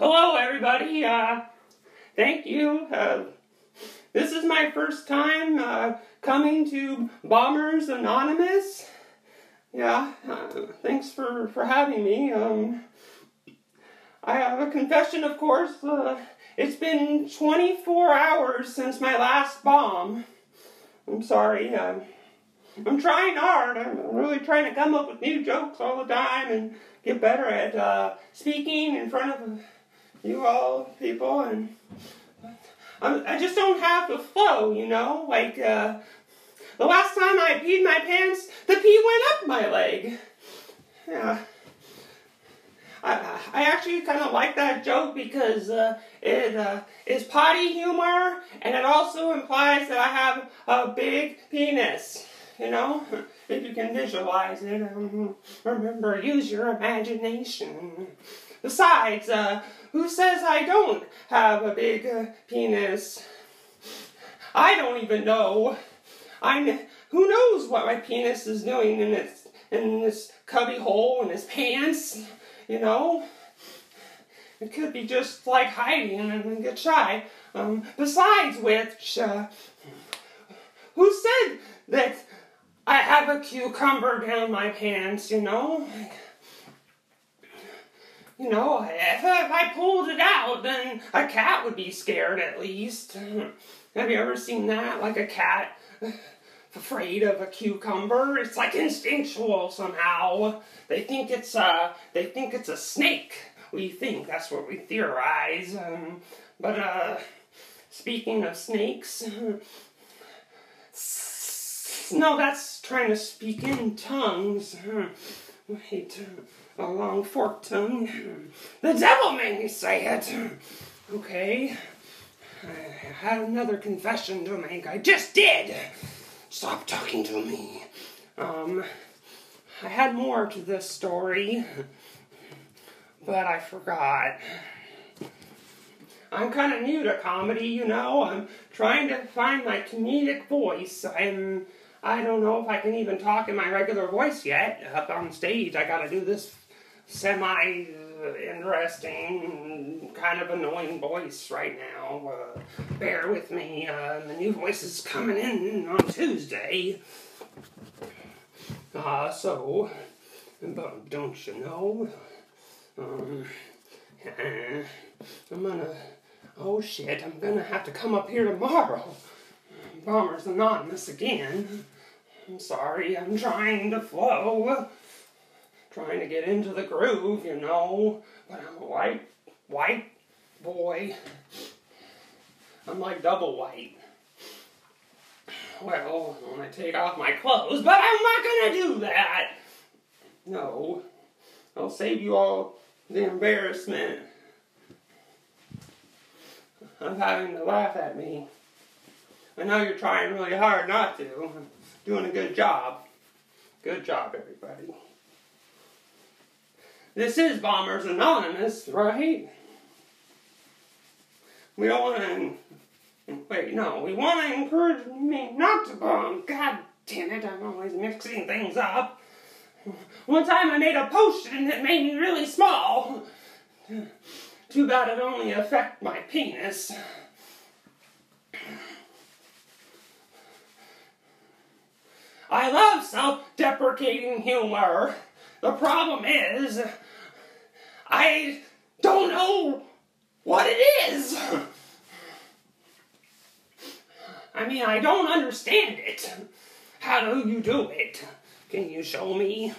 Hello, everybody. Uh, thank you. Uh, this is my first time uh, coming to Bombers Anonymous. Yeah, uh, thanks for, for having me. Um, I have a confession, of course. Uh, it's been 24 hours since my last bomb. I'm sorry. Uh, I'm trying hard. I'm really trying to come up with new jokes all the time and get better at speaking in front of you all people. And I'm, I just don't have the flow, you know? Like, uh, the last time I peed my pants, the pee went up my leg. Yeah. I, I actually kind of like that joke because uh, it uh, is potty humor and it also implies that I have a big penis. You know, if you can visualize it, um, remember, use your imagination. Besides, uh, who says I don't have a big uh, penis? I don't even know. I'm. Who knows what my penis is doing in its in this cubby hole in his pants? You know, it could be just like hiding and get shy. Um, besides which, uh, who said that I have a cucumber down my pants? You know. You know, if, if I pulled it out, then a cat would be scared at least. Have you ever seen that? Like a cat afraid of a cucumber? It's like instinctual somehow. They think it's a, they think it's a snake. We think that's what we theorize. Um, but uh, speaking of snakes, no, that's trying to speak in tongues. Wait a long forked tongue. The devil made me say it. Okay. I had another confession to make. I just did. Stop talking to me. Um, I had more to this story, but I forgot. I'm kind of new to comedy, you know. I'm trying to find my comedic voice. I'm. I don't know if I can even talk in my regular voice yet. Up on stage, I gotta do this semi interesting, kind of annoying voice right now. Uh, bear with me. Uh, the new voice is coming in on Tuesday. Uh, so, but don't you know? Um, I'm gonna. Oh shit, I'm gonna have to come up here tomorrow. Bombers Anonymous again. I'm sorry, I'm trying to flow trying to get into the groove, you know. But I'm a white, white boy. I'm like double white. Well, when I take off my clothes, but I'm not gonna do that. No, I'll save you all the embarrassment of having to laugh at me. I know you're trying really hard not to. Doing a good job. Good job, everybody. This is Bombers Anonymous, right? We don't want to. Wait, no. We want to encourage me not to bomb. God damn it, I'm always mixing things up. One time I made a potion that made me really small. Too bad it only affect my penis. I love self-deprecating humor. The problem is, I don't know what it is. I mean, I don't understand it. How do you do it? Can you show me?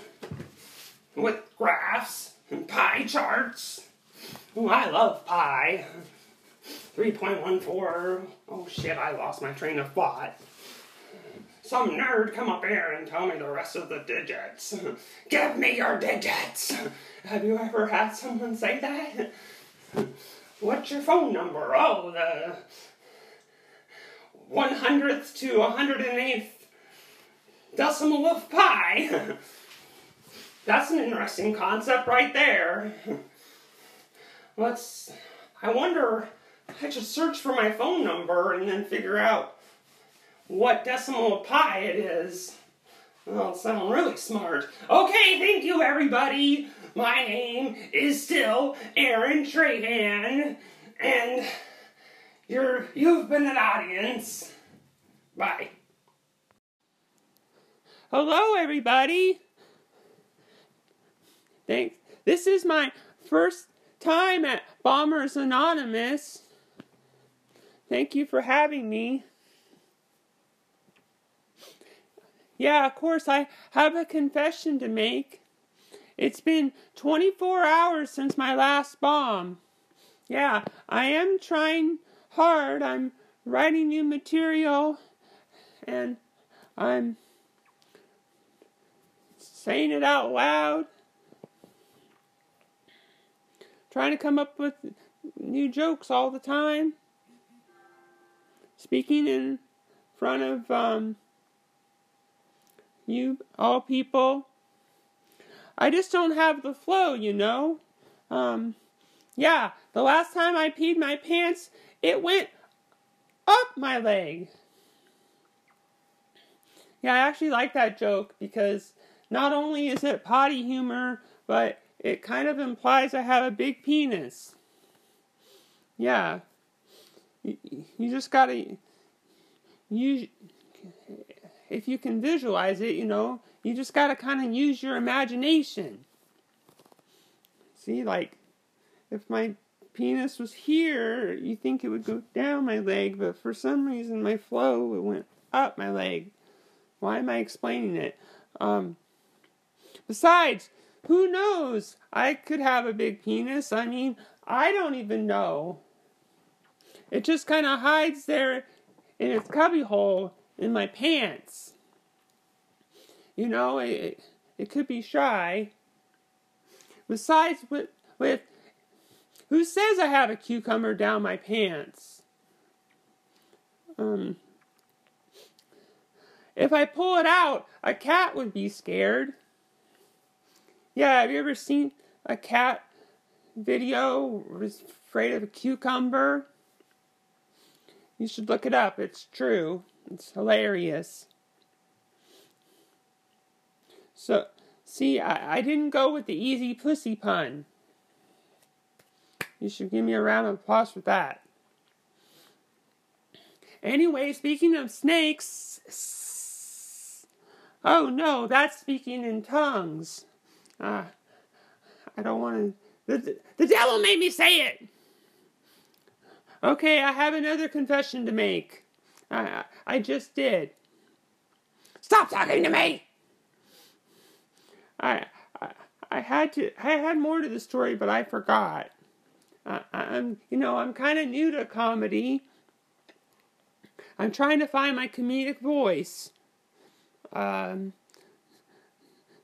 With graphs and pie charts? Oh, I love pie. 3.14. Oh shit, I lost my train of thought. Some nerd come up here and tell me the rest of the digits. Give me your digits! Have you ever had someone say that? What's your phone number? Oh, the 100th to 108th decimal of pi. That's an interesting concept right there. Let's. I wonder. I should search for my phone number and then figure out what decimal of pi it is. Well, sound really smart. Okay, thank you, everybody. my name is still Aaron Trahan, and you're, you've been an audience. Bye. Hello, everybody. Thanks. This is my first time at Bombers Anonymous. Thank you for having me. Yeah, of course, I have a confession to make. It's been 24 hours since my last bomb. Yeah, I am trying hard. I'm writing new material and I'm saying it out loud. Trying to come up with new jokes all the time. Speaking in front of um, you all people. I just don't have the flow, you know. Um, yeah, the last time I peed my pants, it went up my leg. Yeah, I actually like that joke because not only is it potty humor, but it kind of implies I have a big penis. Yeah. You, you just gotta use if you can visualize it, you know, you just got to kind of use your imagination. See, like, if my penis was here, you think it would go down my leg, but for some reason my flow it went up my leg. Why am I explaining it? Um, besides, who knows? I could have a big penis. I mean, I don't even know. It just kind of hides there in its cubbyhole in my pants. You know, it, it could be shy. Besides, with, with who says I have a cucumber down my pants? Um, if I pull it out, a cat would be scared. Yeah, have you ever seen a cat video was afraid of a cucumber? You should look it up. It's true. It's hilarious. So, see, I, I didn't go with the easy pussy pun. You should give me a round of applause for that. Anyway, speaking of snakes. Oh no, that's speaking in tongues. Uh, I don't want to. The, the devil made me say it! Okay, I have another confession to make. I, I just did. Stop talking to me! I, I, I had to, I had more to the story, but I forgot. Uh, I'm, you know, I'm kind of new to comedy. I'm trying to find my comedic voice. Um,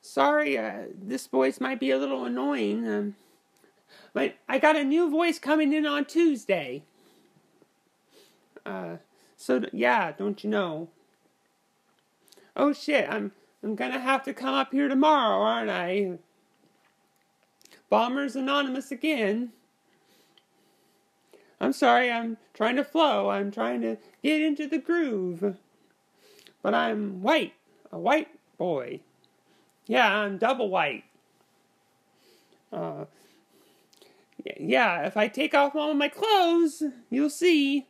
sorry, uh, this voice might be a little annoying. Um, but I got a new voice coming in on Tuesday. Uh, so yeah, don't you know? Oh shit, I'm I'm gonna have to come up here tomorrow, aren't I? Bombers Anonymous again. I'm sorry, I'm trying to flow. I'm trying to get into the groove. But I'm white, a white boy. Yeah, I'm double white. Uh, yeah, if I take off all my clothes, you'll see.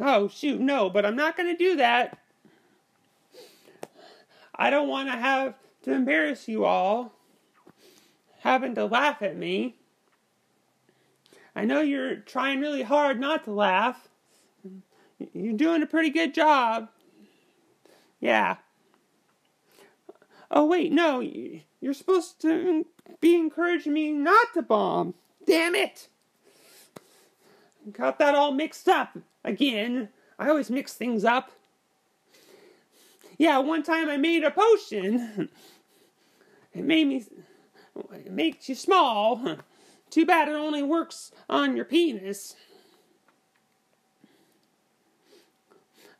Oh, shoot, no, but I'm not going to do that. I don't want to have to embarrass you all having to laugh at me. I know you're trying really hard not to laugh. You're doing a pretty good job. Yeah. Oh, wait, no. You're supposed to be encouraging me not to bomb. Damn it! Got that all mixed up again. I always mix things up. Yeah, one time I made a potion. It made me. It makes you small. Too bad it only works on your penis.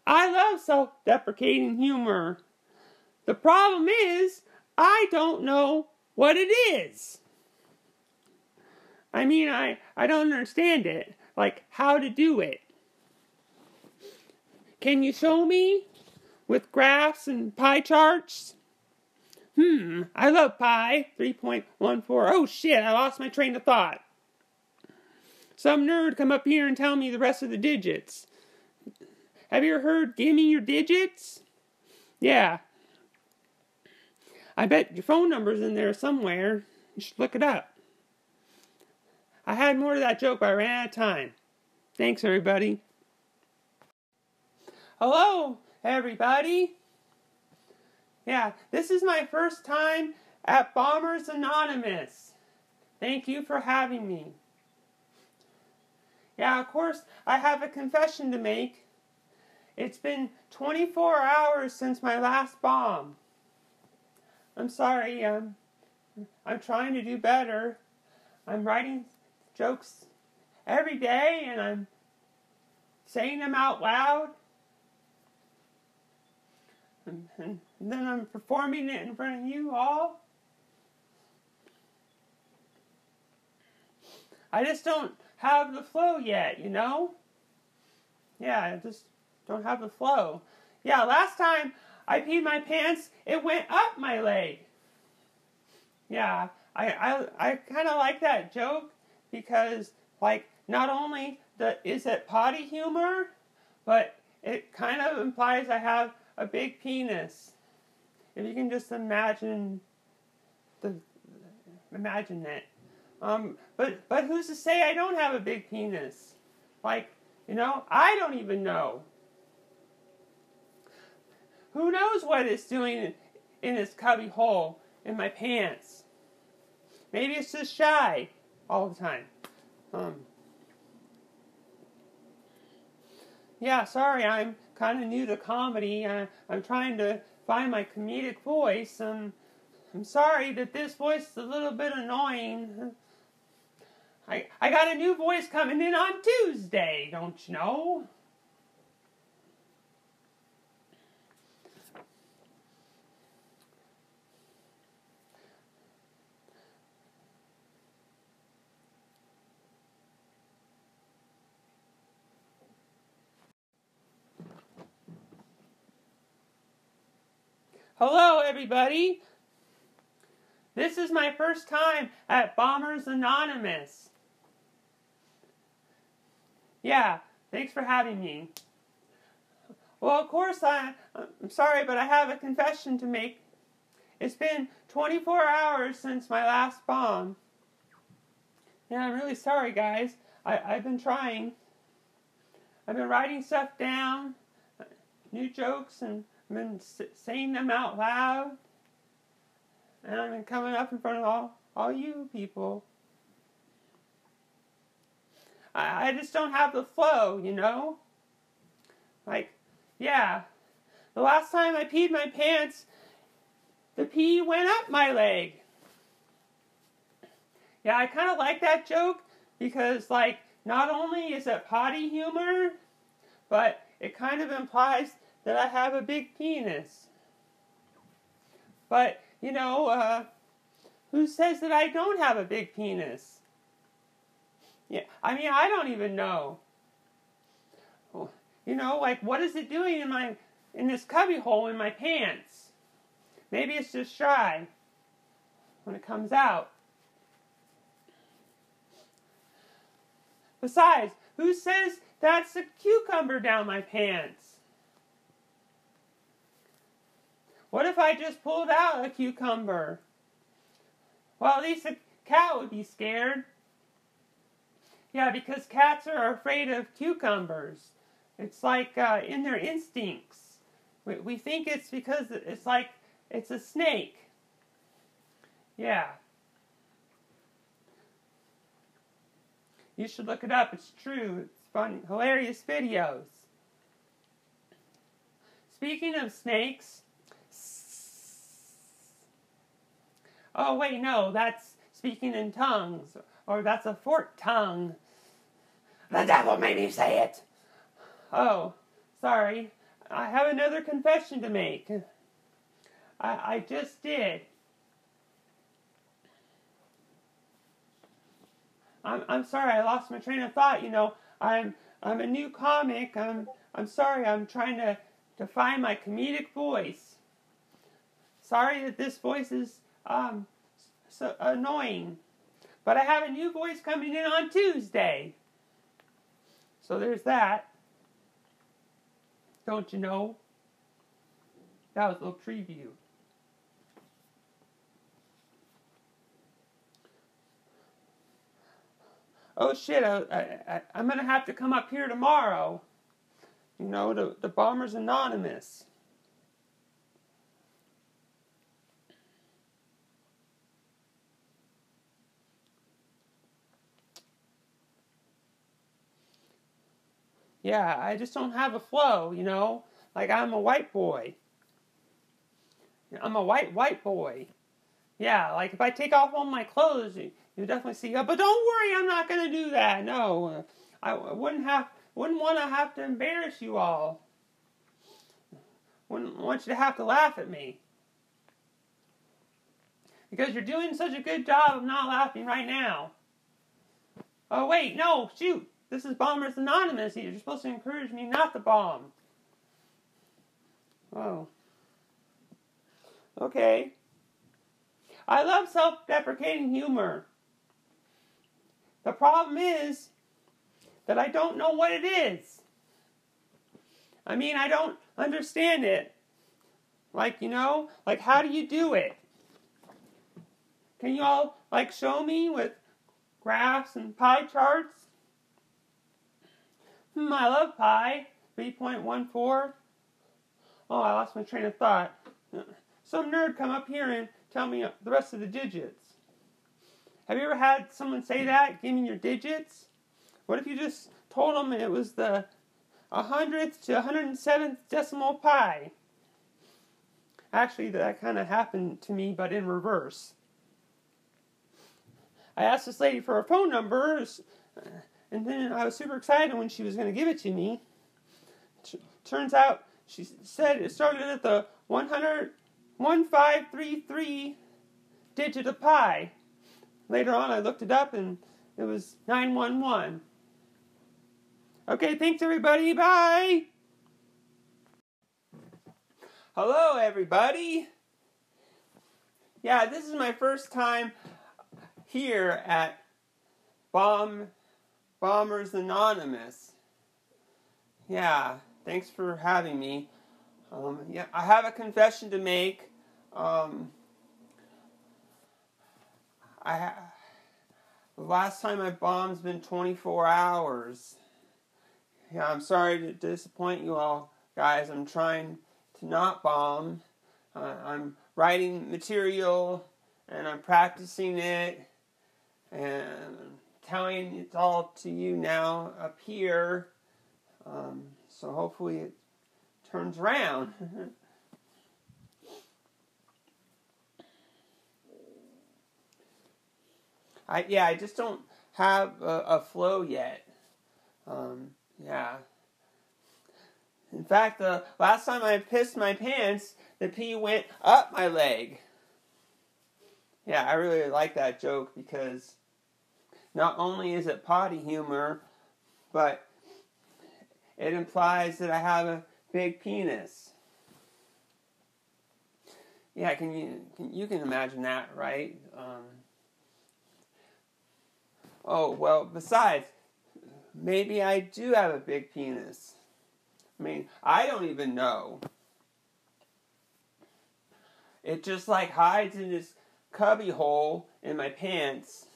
I love self deprecating humor. The problem is, I don't know what it is. I mean, I, I don't understand it like how to do it. Can you show me with graphs and pie charts? Hmm, I love pi. 3.14. Oh shit, I lost my train of thought. Some nerd come up here and tell me the rest of the digits. Have you ever heard give me your digits? Yeah. I bet your phone number's in there somewhere. You should look it up. I had more to that joke, but I ran out of time. Thanks, everybody. Hello, everybody. Yeah, this is my first time at Bombers Anonymous. Thank you for having me. Yeah, of course, I have a confession to make. It's been 24 hours since my last bomb. I'm sorry, um, I'm trying to do better. I'm writing jokes every day and I'm saying them out loud. And, and then I'm performing it in front of you all. I just don't have the flow yet, you know? Yeah, I just don't have the flow. Yeah, last time I peed my pants, it went up my leg. Yeah, I I, I kind of like that joke because like not only the is it potty humor, but it kind of implies I have a big penis. If you can just imagine the imagine that. Um, but but who's to say I don't have a big penis? Like, you know, I don't even know. Who knows what it's doing in this cubby hole in my pants? Maybe it's just shy all the time. Um, yeah, sorry, I'm kind of new to comedy. I, I'm trying to find my comedic voice. I'm sorry that this voice is a little bit annoying. I, I got a new voice coming in on Tuesday, don't you know? Hello, everybody. This is my first time at Bombers Anonymous. Yeah, thanks for having me. Well, of course, I, I'm sorry, but I have a confession to make. It's been 24 hours since my last bomb. Yeah, I'm really sorry, guys. I, I've been trying. I've been writing stuff down, new jokes, and been saying them out loud. And I've been coming up in front of all, all you people. I, I just don't have the flow, you know? Like, yeah. The last time I peed my pants, the pee went up my leg. Yeah, I kind of like that joke because, like, not only is it potty humor, but it kind of implies that I have a big penis. But, you know, uh, who says that I don't have a big penis? Yeah, I mean, I don't even know. You know, like, what is it doing in my, in this cubby hole in my pants? Maybe it's just shy when it comes out. Besides, who says that's a cucumber down my pants? What if I just pulled out a cucumber? Well, at least a cat would be scared. Yeah, because cats are afraid of cucumbers. It's like uh, in their instincts. We, we think it's because it's like it's a snake. Yeah. You should look it up. It's true. It's fun, hilarious videos. Speaking of snakes, oh wait, no, that's speaking in tongues, or that's a forked tongue. The devil made me say it. Oh, sorry. I have another confession to make. I, I just did. I'm, I'm sorry, I lost my train of thought. You know, I'm I'm a new comic. I'm I'm sorry. I'm trying to to find my comedic voice. sorry that this voice is um, so annoying. But I have a new voice coming in on Tuesday. So there's that. Don't you know? That was a little preview. Oh shit, I, I, I'm gonna have to come up here tomorrow. You know, the, the Bombers Anonymous. Yeah, I just don't have a flow, you know? Like I'm a white boy. I'm a white white boy. Yeah, like if I take off all my clothes, you, you definitely see. Oh, but don't worry, I'm not gonna do that. No, uh, I wouldn't have, wouldn't want to have to embarrass you all. Wouldn't want you to have to laugh at me because you're doing such a good job of not laughing right now. Oh wait, no, shoot. This is Bombers Anonymous. You're supposed to encourage me not to bomb. Oh. Okay. I love self deprecating humor. The problem is that I don't know what it is. I mean, I don't understand it. Like, you know, like how do you do it? Can you all like show me with graphs and pie charts? I love pi. 3.14. Oh, I lost my train of thought. Some nerd come up here and tell me the rest of the digits. Have you ever had someone say that? Give me your digits? What if you just told them it was the 100th to 107th decimal pi? Actually, that kind of happened to me, but in reverse. I asked this lady for her phone number, and then I was super excited when she was going to give it to me. T- turns out she said it started at the 100, 1533 digit of pi. Later on, I looked it up and it was 911. Okay, thanks everybody. Bye. Hello, everybody. Yeah, this is my first time here at Bomb Bombers Anonymous. Yeah, thanks for having me. Um, yeah, I have a confession to make. Um, I ha- the last time I bombed's been 24 hours. Yeah, I'm sorry to disappoint you all, guys. I'm trying to not bomb. Uh, I'm writing material and I'm practicing it and telling it all to you now up here. Um, so hopefully it turns around. I yeah, I just don't have a, a flow yet. Um, yeah. In fact, the last time I pissed my pants, the pee went up my leg. Yeah, I really like that joke because not only is it potty humor, but it implies that I have a big penis. Yeah, can you can, you can imagine that, right? Um, oh well. Besides, maybe I do have a big penis. I mean, I don't even know. It just like hides in this cubby hole in my pants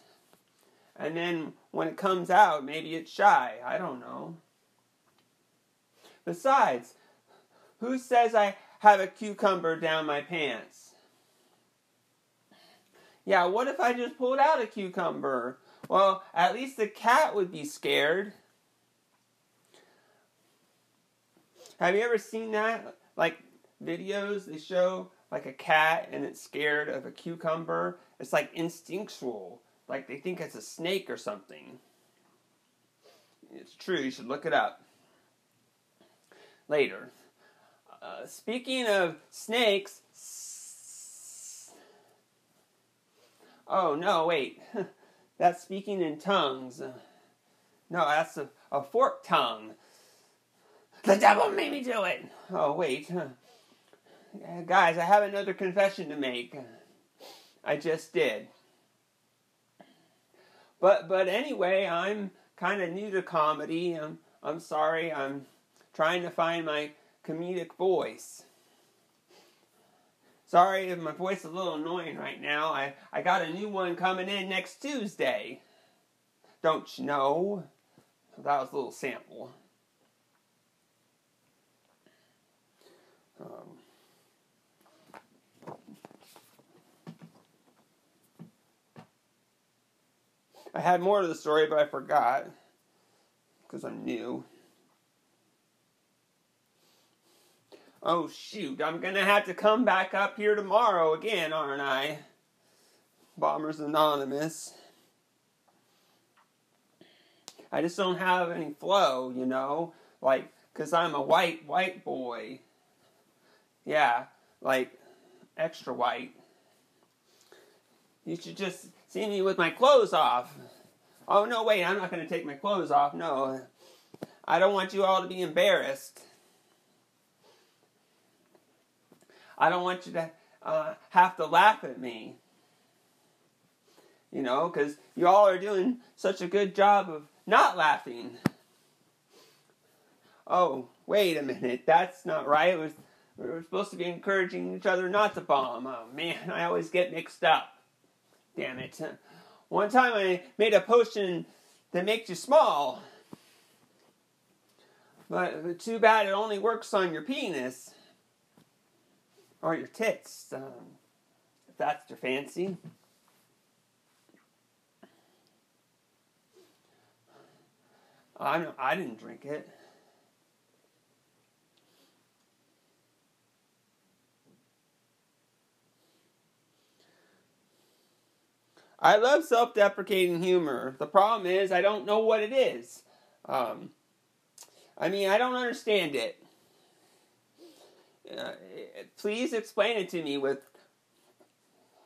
and then when it comes out, maybe it's shy. I don't know. Besides, who says I have a cucumber down my pants? Yeah, what if I just pulled out a cucumber? Well, at least the cat would be scared. Have you ever seen that? Like videos, they show like a cat and it's scared of a cucumber. It's like instinctual like they think it's a snake or something. It's true, you should look it up later. Uh, speaking of snakes, oh no, wait, that's speaking in tongues. No, that's a, a forked tongue. The devil made me do it. Oh, wait. guys, I have another confession to make. I just did. But but anyway, I'm kind of new to comedy. I'm I'm sorry. I'm trying to find my comedic voice. Sorry if my voice is a little annoying right now. I, I got a new one coming in next Tuesday. Don't you know? That was a little sample. I had more to the story, but I forgot because I'm new. Oh shoot, I'm gonna have to come back up here tomorrow again, aren't I? Bombers Anonymous. I just don't have any flow, you know? Like, because I'm a white, white boy. Yeah, like, extra white. You should just see me with my clothes off. Oh, no, wait, I'm not going to take my clothes off. No. I don't want you all to be embarrassed. I don't want you to uh, have to laugh at me. You know, because you all are doing such a good job of not laughing. Oh, wait a minute. That's not right. Was, we were supposed to be encouraging each other not to bomb. Oh, man, I always get mixed up. Damn it. One time I made a potion that makes you small. But too bad it only works on your penis. Or your tits, um, if that's your fancy. I I didn't drink it. I love self-deprecating humor. The problem is I don't know what it is. Um, I mean, I don't understand it. Uh, please explain it to me with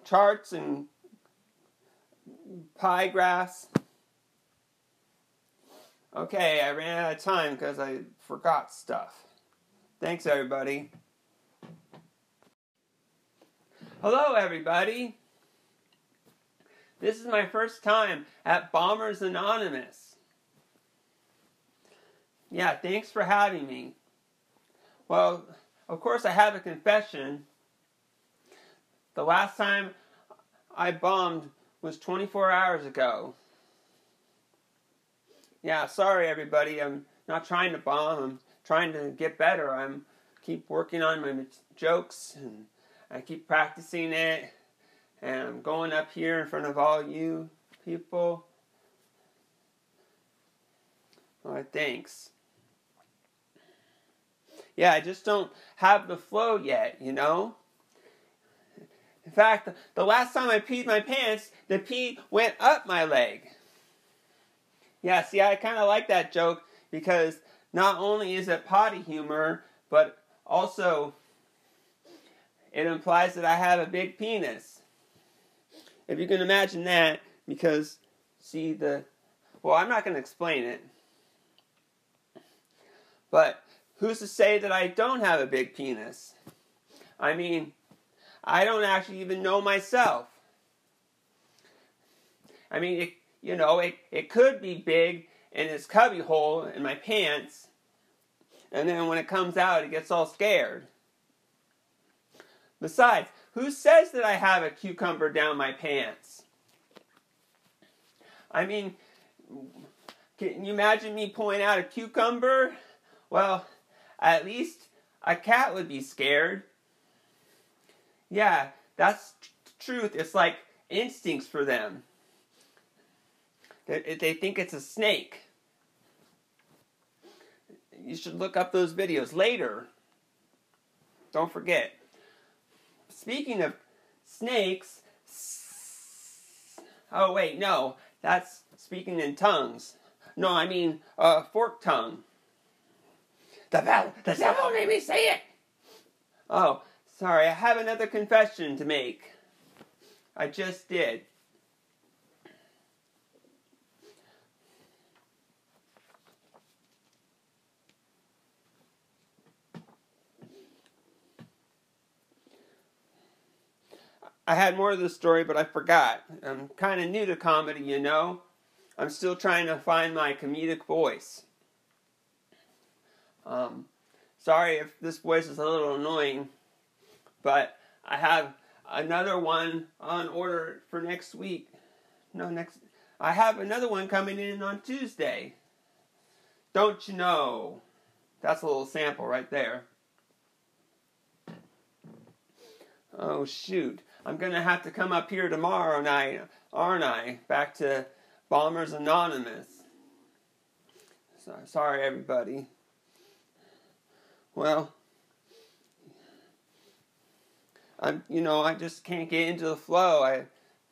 charts and pie graphs. Okay, I ran out of time because I forgot stuff. Thanks, everybody. Hello, everybody. This is my first time at Bombers Anonymous. Yeah, thanks for having me. Well, of course, I have a confession. The last time I bombed was 24 hours ago. Yeah, sorry everybody. I'm not trying to bomb. I'm trying to get better. I'm keep working on my jokes and I keep practicing it. And I'm going up here in front of all you people. Right, thanks yeah, I just don't have the flow yet, you know? In fact, the last time I peed my pants, the pee went up my leg. Yeah, see, I kind of like that joke because not only is it potty humor, but also it implies that I have a big penis. If you can imagine that, because see the. Well, I'm not going to explain it. But who's to say that I don't have a big penis? I mean, I don't actually even know myself. I mean, it, you know, it, it could be big in its cubby hole in my pants, and then when it comes out, it gets all scared. Besides, who says that I have a cucumber down my pants? I mean, can you imagine me pulling out a cucumber? Well, at least a cat would be scared. Yeah, that's truth. It's like instincts for them. They, they think it's a snake. You should look up those videos later. Don't forget. Speaking of snakes, oh wait, no, that's speaking in tongues. No, I mean uh, fork tongue. The bell, the devil made me say it. Oh, sorry, I have another confession to make. I just did. I had more of the story, but I forgot. I'm kind of new to comedy, you know. I'm still trying to find my comedic voice. Um, sorry if this voice is a little annoying, but I have another one on order for next week. No, next. I have another one coming in on Tuesday. Don't you know? That's a little sample right there. Oh, shoot. I'm going to have to come up here tomorrow night, aren't I? Back to Bombers Anonymous. So, sorry, everybody. Well, I'm, you know, I just can't get into the flow. I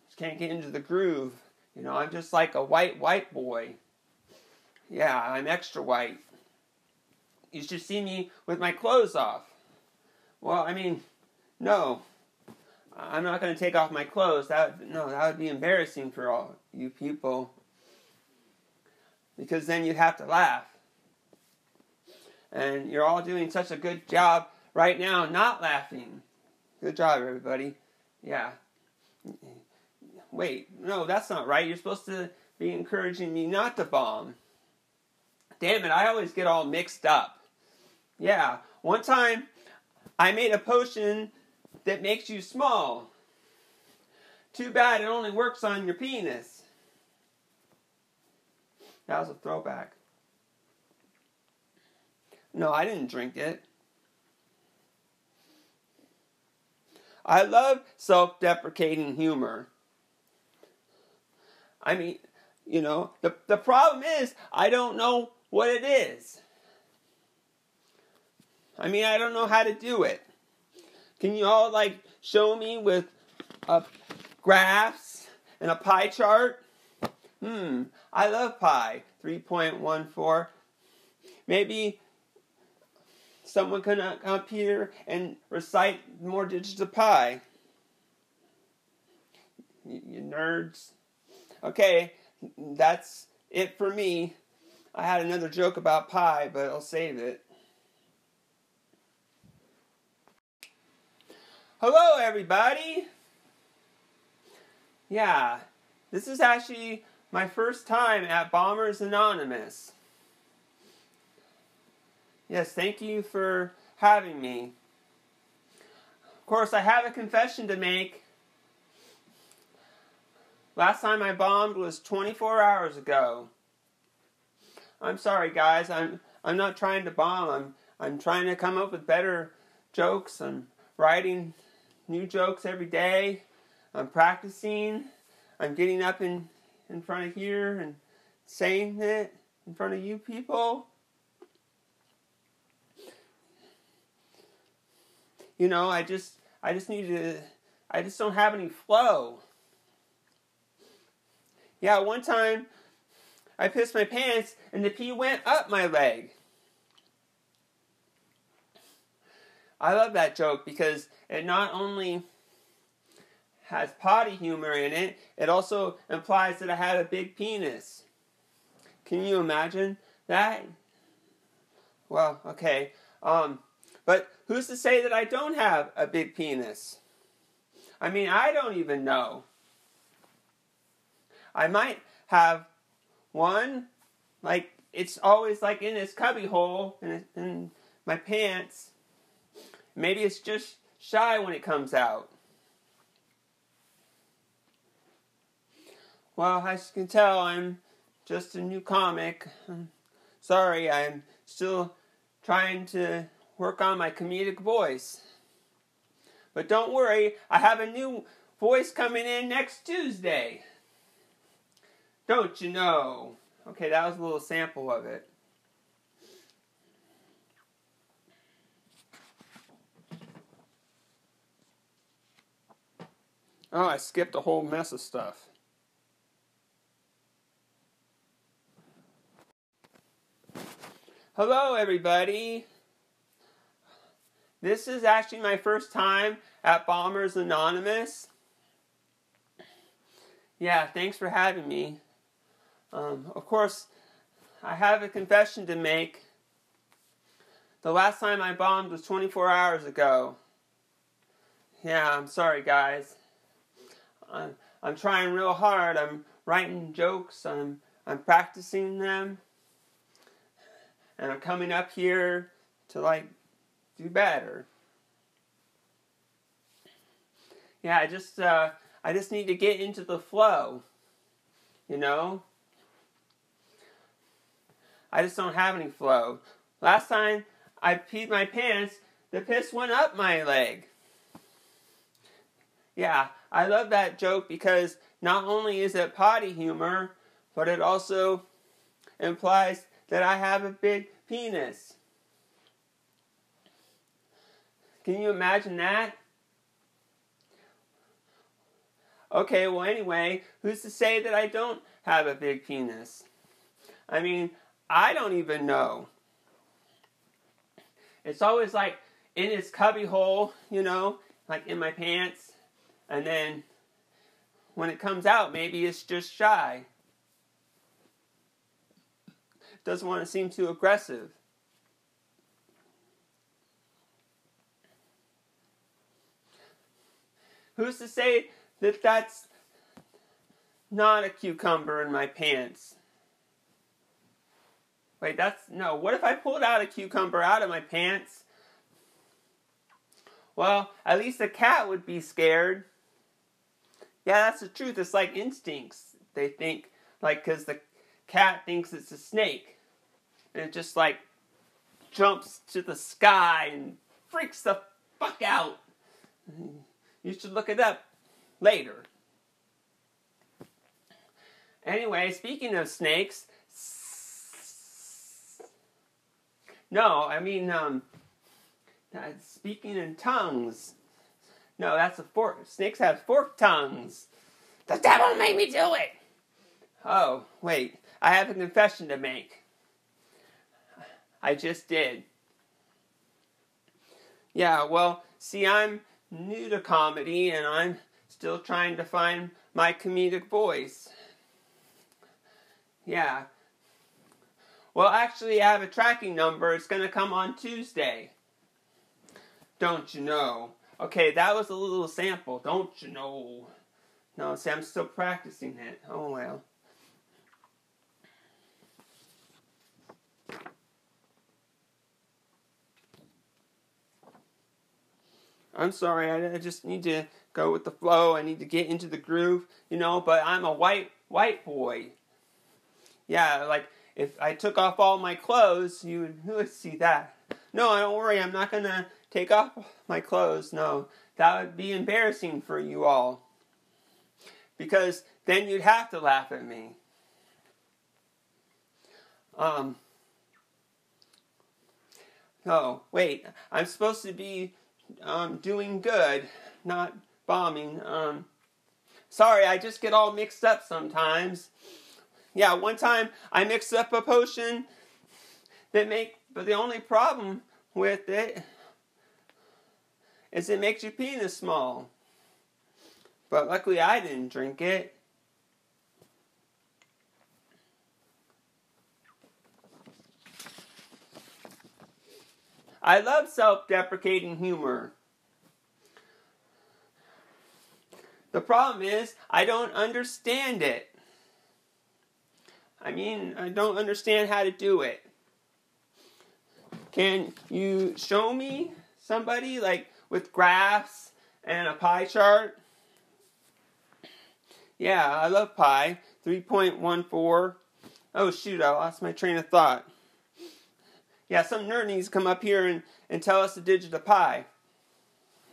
just can't get into the groove. You know, I'm just like a white, white boy. Yeah, I'm extra white. You should see me with my clothes off. Well, I mean, no. I'm not going to take off my clothes. That no, that would be embarrassing for all you people. Because then you'd have to laugh. And you're all doing such a good job right now not laughing. Good job, everybody. Yeah. Wait, no, that's not right. You're supposed to be encouraging me not to bomb. Damn it, I always get all mixed up. Yeah, one time I made a potion that makes you small. Too bad it only works on your penis. That was a throwback. No, I didn't drink it. I love self deprecating humor. I mean, you know, the, the problem is I don't know what it is. I mean, I don't know how to do it. Can you all like show me with uh, graphs and a pie chart? Hmm, I love pi. 3.14. Maybe someone can come up here and recite more digits of pi. You, nerds. Okay, that's it for me. I had another joke about pi, but I'll save it. Hello, everybody! Yeah, this is actually my first time at Bombers Anonymous. Yes, thank you for having me. Of course, I have a confession to make. Last time I bombed was 24 hours ago. I'm sorry, guys. I'm I'm not trying to bomb. I'm I'm trying to come up with better jokes. I'm writing new jokes every day. I'm practicing. I'm getting up in, in front of here and saying it in front of you people. You know, I just I just need to I just don't have any flow. Yeah, one time I pissed my pants and the pee went up my leg. I love that joke because it not only has potty humor in it, it also implies that I have a big penis. Can you imagine that? Well, okay. Um, but who's to say that I don't have a big penis? I mean, I don't even know. I might have one, like, it's always like in this cubby hole in, in my pants. Maybe it's just shy when it comes out. Well, as you can tell, I'm just a new comic. I'm sorry, I'm still trying to work on my comedic voice. But don't worry, I have a new voice coming in next Tuesday. Don't you know? Okay, that was a little sample of it. Oh, I skipped a whole mess of stuff. Hello, everybody. This is actually my first time at Bombers Anonymous. Yeah, thanks for having me. Um, of course, I have a confession to make. The last time I bombed was 24 hours ago. Yeah, I'm sorry, guys. I'm, I'm trying real hard. I'm writing jokes. I'm, I'm practicing them. And I'm coming up here to like do better. Yeah, I just uh, I just need to get into the flow. You know? I just don't have any flow. Last time I peed my pants, the piss went up my leg. Yeah, I love that joke because not only is it potty humor, but it also implies that I have a big penis. Can you imagine that? Okay, well, anyway, who's to say that I don't have a big penis? I mean, I don't even know. It's always like in its cubby hole, you know, like in my pants. And then when it comes out, maybe it's just shy. Doesn't want to seem too aggressive. Who's to say that that's not a cucumber in my pants? Wait, that's no. What if I pulled out a cucumber out of my pants? Well, at least a cat would be scared. Yeah, that's the truth. It's like instincts. They think, like, because the cat thinks it's a snake. And it just, like, jumps to the sky and freaks the fuck out. You should look it up later. Anyway, speaking of snakes, no, I mean, um, speaking in tongues. No, that's a fork. Snakes have forked tongues. The devil made me do it. Oh, wait. I have a confession to make. I just did. Yeah, well, see, I'm new to comedy and I'm still trying to find my comedic voice. Yeah. Well, actually, I have a tracking number. It's going to come on Tuesday. Don't you know? Okay, that was a little sample. Don't you know? No, see, I'm still practicing it. Oh well. I'm sorry, I, just need to go with the flow. I need to get into the groove, you know, but I'm a white white boy. Yeah, like if I took off all my clothes, you would, you would see that. No, don't worry, I'm not gonna take off my clothes. No, that would be embarrassing for you all. Because then you'd have to laugh at me. Um, no, wait, I'm supposed to be um, doing good, not bombing. Um, sorry, I just get all mixed up sometimes. Yeah, one time I mixed up a potion that make, but the only problem with it is it makes your penis small. But luckily I didn't drink it. I love self deprecating humor. The problem is, I don't understand it. I mean, I don't understand how to do it. Can you show me somebody like with graphs and a pie chart? Yeah, I love pi. 3.14. Oh shoot, I lost my train of thought. Yeah, some nerd needs to come up here and, and tell us the digit of pi.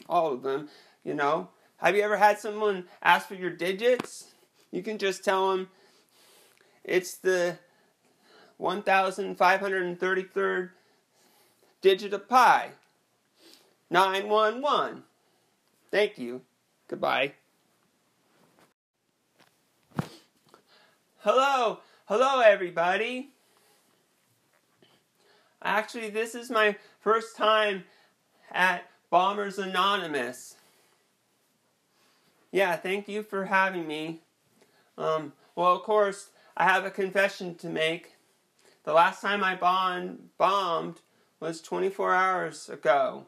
All of them, you know. Have you ever had someone ask for your digits? You can just tell them it's the 1533rd digit of pi. 911. Thank you. Goodbye. Hello, hello everybody. Actually, this is my first time at Bombers Anonymous. Yeah, thank you for having me. Um, well, of course, I have a confession to make. The last time I bond, bombed was 24 hours ago.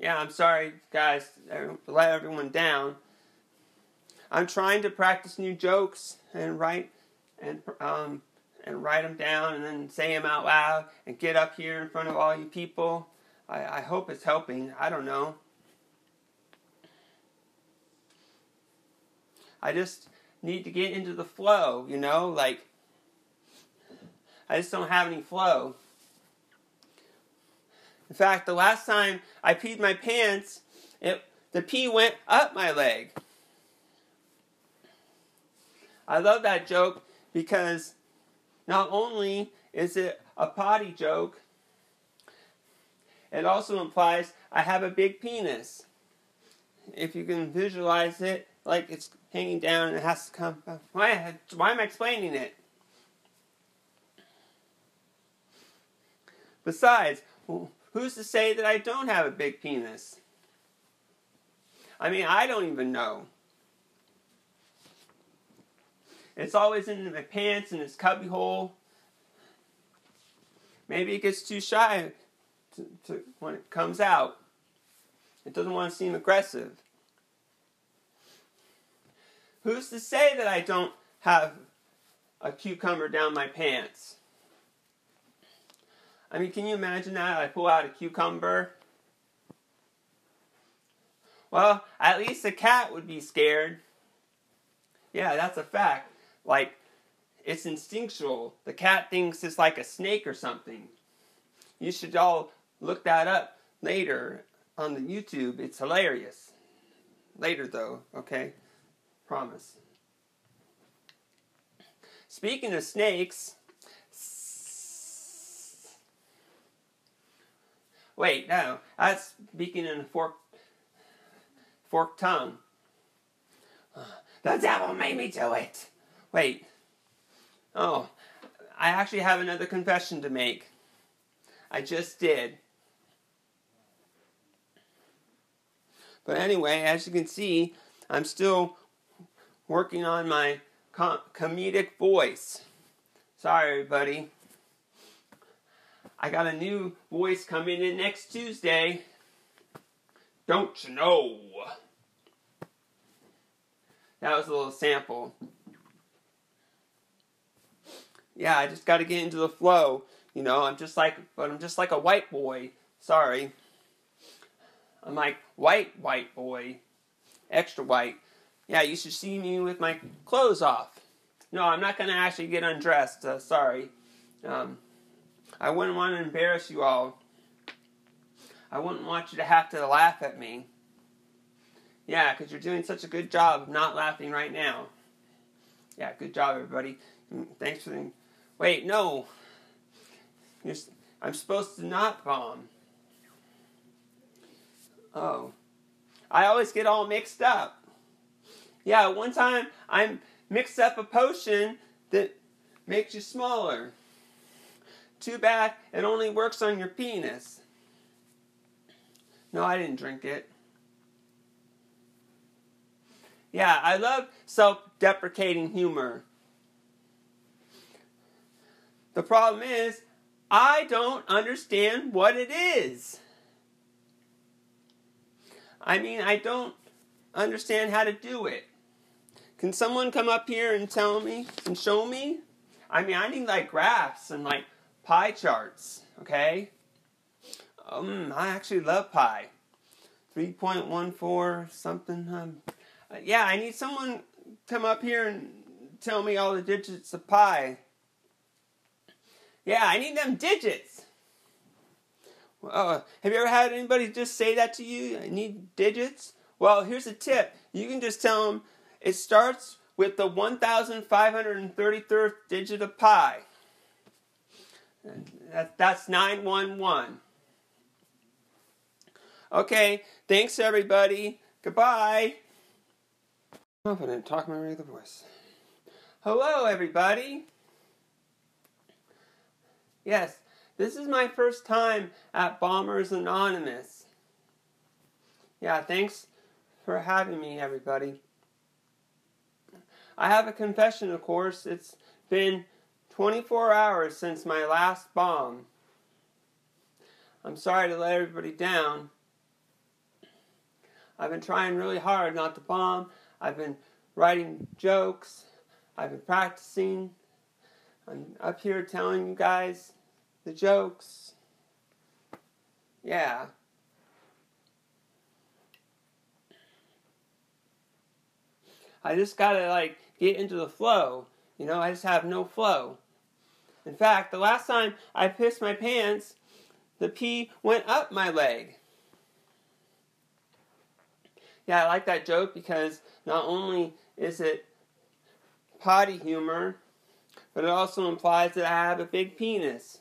Yeah, I'm sorry, guys, to let everyone down. I'm trying to practice new jokes and write and um, and write them down and then say them out loud and get up here in front of all you people. I, I hope it's helping. I don't know. I just need to get into the flow, you know, like I just don't have any flow. In fact, the last time I peed my pants, it the pee went up my leg. I love that joke because not only is it a potty joke, it also implies I have a big penis. If you can visualize it like it's hanging down and it has to come. Why, why am I explaining it? Besides, who's to say that I don't have a big penis? I mean, I don't even know. It's always in my pants in this cubby hole. Maybe it gets too shy to, to, when it comes out. It doesn't want to seem aggressive. Who's to say that I don't have a cucumber down my pants? I mean, can you imagine that? I pull out a cucumber. Well, at least a cat would be scared. Yeah, that's a fact. Like, it's instinctual. The cat thinks it's like a snake or something. You should all look that up later on the YouTube. It's hilarious. Later, though, okay? Promise. Speaking of snakes, wait, no, that's speaking in a forked, forked tongue. The devil made me do it. Wait. Oh, I actually have another confession to make. I just did. But anyway, as you can see, I'm still working on my com- comedic voice. Sorry, everybody. I got a new voice coming in next Tuesday. Don't you know? That was a little sample yeah, I just got to get into the flow. You know, I'm just like, but I'm just like a white boy. Sorry. I'm like white, white boy. Extra white. Yeah, you should see me with my clothes off. No, I'm not going to actually get undressed. Uh, sorry. Um, I wouldn't want to embarrass you all. I wouldn't want you to have to laugh at me. Yeah, because you're doing such a good job of not laughing right now. Yeah, good job, everybody. Mm, thanks for the Wait, no. I'm supposed to not bomb. Oh. I always get all mixed up. Yeah, one time I mixed up a potion that makes you smaller. Too bad it only works on your penis. No, I didn't drink it. Yeah, I love self deprecating humor. The problem is, I don't understand what it is. I mean, I don't understand how to do it. Can someone come up here and tell me and show me? I mean, I need like graphs and like pie charts, okay? Um, I actually love pie. 3.14 something. Um, yeah, I need someone come up here and tell me all the digits of pi. Yeah, I need them digits. Uh, have you ever had anybody just say that to you? I need digits. Well, here's a tip. You can just tell them it starts with the 1,533rd digit of pi. That, that's 911. Okay, thanks everybody. Goodbye. Confident, talk my regular voice. Hello, everybody. Yes, this is my first time at Bombers Anonymous. Yeah, thanks for having me, everybody. I have a confession, of course. It's been 24 hours since my last bomb. I'm sorry to let everybody down. I've been trying really hard not to bomb. I've been writing jokes. I've been practicing. I'm up here telling you guys the jokes. Yeah. I just gotta like get into the flow. You know, I just have no flow. In fact, the last time I pissed my pants, the pee went up my leg. Yeah, I like that joke because not only is it potty humor, but it also implies that I have a big penis.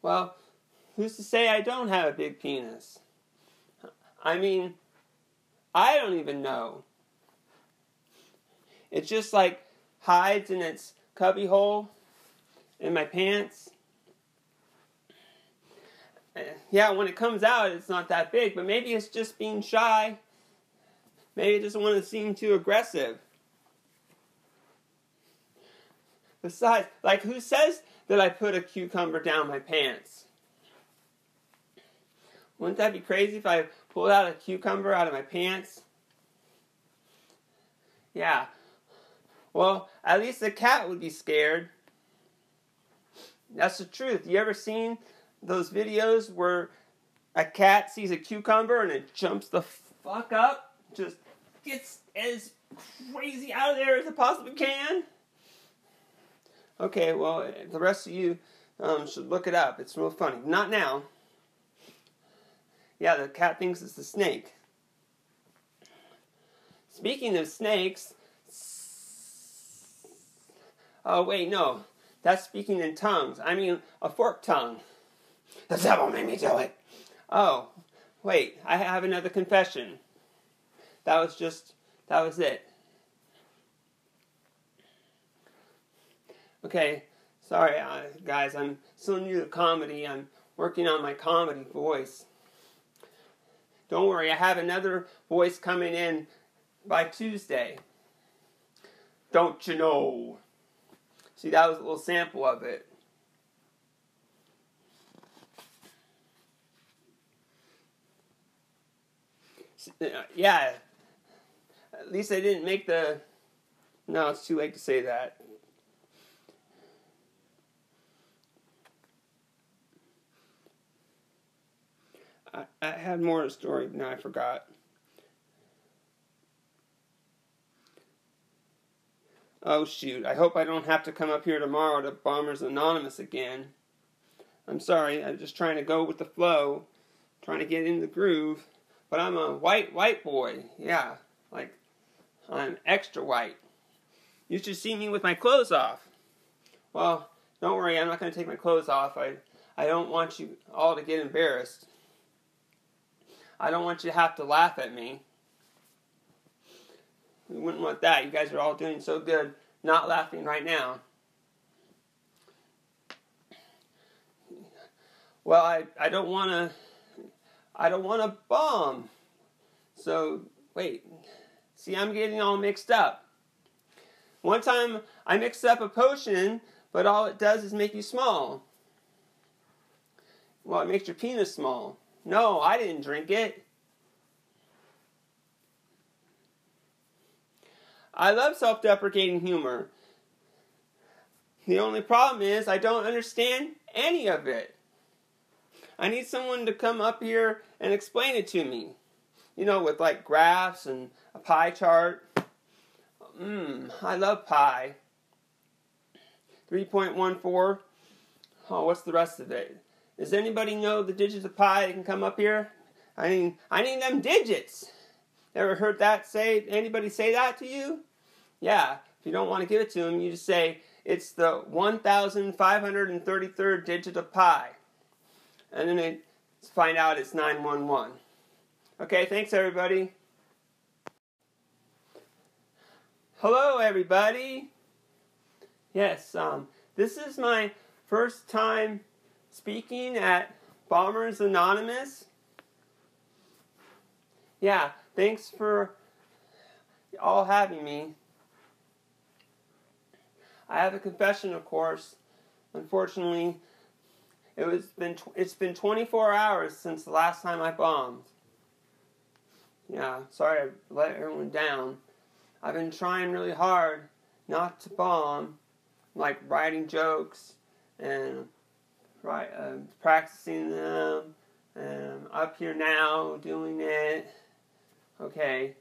Well, who's to say I don't have a big penis? I mean, I don't even know. It just like hides in its cubby hole in my pants. Yeah, when it comes out, it's not that big, but maybe it's just being shy. Maybe it doesn't want to seem too aggressive. Besides, like, who says that I put a cucumber down my pants? Wouldn't that be crazy if I pulled out a cucumber out of my pants? Yeah. Well, at least the cat would be scared. That's the truth. You ever seen those videos where a cat sees a cucumber and it jumps the fuck up? Just gets as crazy out of there as it possibly can? Okay, well, the rest of you um, should look it up. It's real funny. Not now. Yeah, the cat thinks it's a snake. Speaking of snakes, oh wait, no, that's speaking in tongues. I mean a forked tongue. The devil made me do it. Oh, wait, I have another confession. That was just, that was it. Okay, sorry uh, guys, I'm so new to comedy. I'm working on my comedy voice. Don't worry, I have another voice coming in by Tuesday. Don't you know? See, that was a little sample of it. Uh, yeah, at least I didn't make the. No, it's too late to say that. I, I had more a story, now I forgot. Oh shoot, I hope I don't have to come up here tomorrow to Bombers Anonymous again. I'm sorry, I'm just trying to go with the flow, trying to get in the groove. But I'm a white, white boy. Yeah, like I'm extra white. You should see me with my clothes off. Well, don't worry, I'm not going to take my clothes off. I, I don't want you all to get embarrassed. I don't want you to have to laugh at me. We wouldn't want that. You guys are all doing so good not laughing right now. Well, I, I don't want to I don't want to bomb. So, wait. See, I'm getting all mixed up. One time I mixed up a potion, but all it does is make you small. Well, it makes your penis small. No, I didn't drink it. I love self deprecating humor. The only problem is I don't understand any of it. I need someone to come up here and explain it to me. You know, with like graphs and a pie chart. Mmm, I love pie. 3.14. Oh, what's the rest of it? Does anybody know the digits of pi that can come up here? I mean, I need them digits. Ever heard that say anybody say that to you? Yeah, if you don't want to give it to them, you just say it's the 1533rd digit of pi. And then they find out it's 911. Okay, thanks everybody. Hello everybody. Yes, um, this is my first time speaking at Bombers Anonymous. Yeah, thanks for all having me. I have a confession, of course. Unfortunately, it was been it's been 24 hours since the last time I bombed. Yeah, sorry I let everyone down. I've been trying really hard not to bomb, like writing jokes and right, uh, practicing them, and I'm up here now doing it. Okay.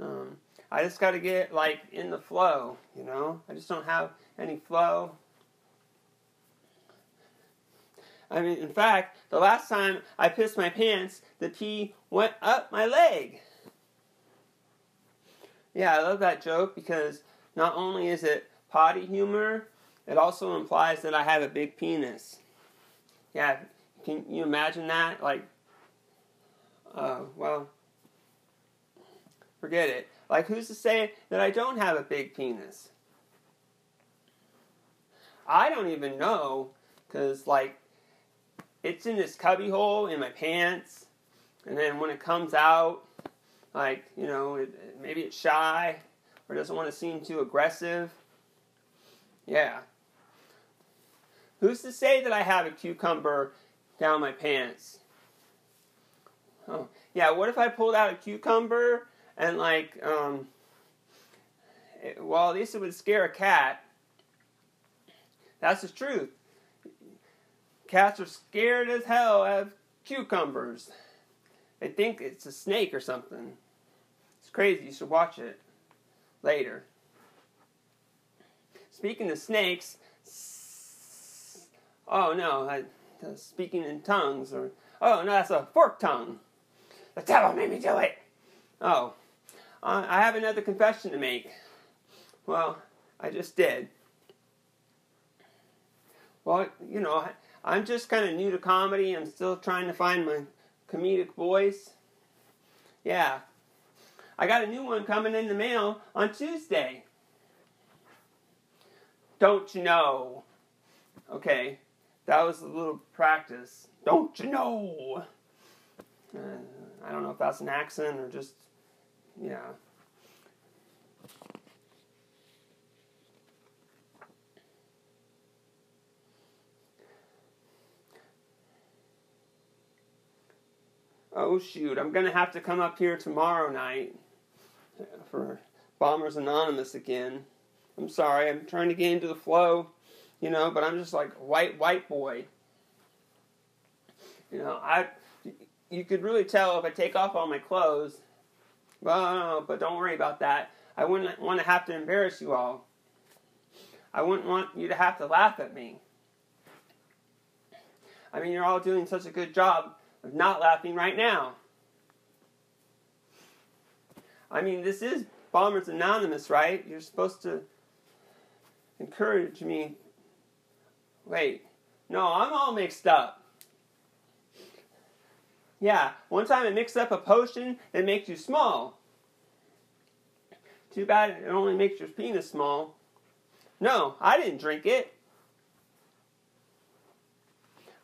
Um, I just got to get like in the flow, you know. I just don't have any flow. I mean, in fact, the last time I pissed my pants, the pee went up my leg. Yeah, I love that joke because not only is it potty humor, it also implies that I have a big penis. Yeah, can you imagine that? Like, uh, well, forget it. Like, who's to say that I don't have a big penis? I don't even know, because, like, it's in this cubby hole in my pants, and then when it comes out, like, you know, it, maybe it's shy or doesn't want to seem too aggressive. Yeah. Who's to say that I have a cucumber down my pants? Oh, yeah, what if I pulled out a cucumber and, like, um, at least it would scare a cat. That's the truth. Cats are scared as hell of cucumbers. They think it's a snake or something. It's crazy. You should watch it later. Speaking of snakes, oh no, I, speaking in tongues, or oh no, that's a fork tongue. The devil made me do it. Oh, uh, I have another confession to make. Well, I just did. Well, you know, I'm just kind of new to comedy. I'm still trying to find my comedic voice. Yeah. I got a new one coming in the mail on Tuesday. Don't you know? Okay, that was a little practice. Don't you know? Uh, I don't know if that's an accent or just, yeah. oh shoot, I'm gonna have to come up here tomorrow night for Bombers Anonymous again. I'm sorry, I'm trying to get into the flow, you know, but I'm just like white white boy. You know, I you could really tell if I take off all my clothes. Well, but don't worry about that. I wouldn't want to have to embarrass you all. I wouldn't want you to have to laugh at me. I mean, you're all doing such a good job of not laughing right now. I mean, this is Bombers Anonymous, right? You're supposed to encourage me. Wait, no, I'm all mixed up. Yeah, one time I mixed up a potion that makes you small. Too bad it only makes your penis small. No, I didn't drink it.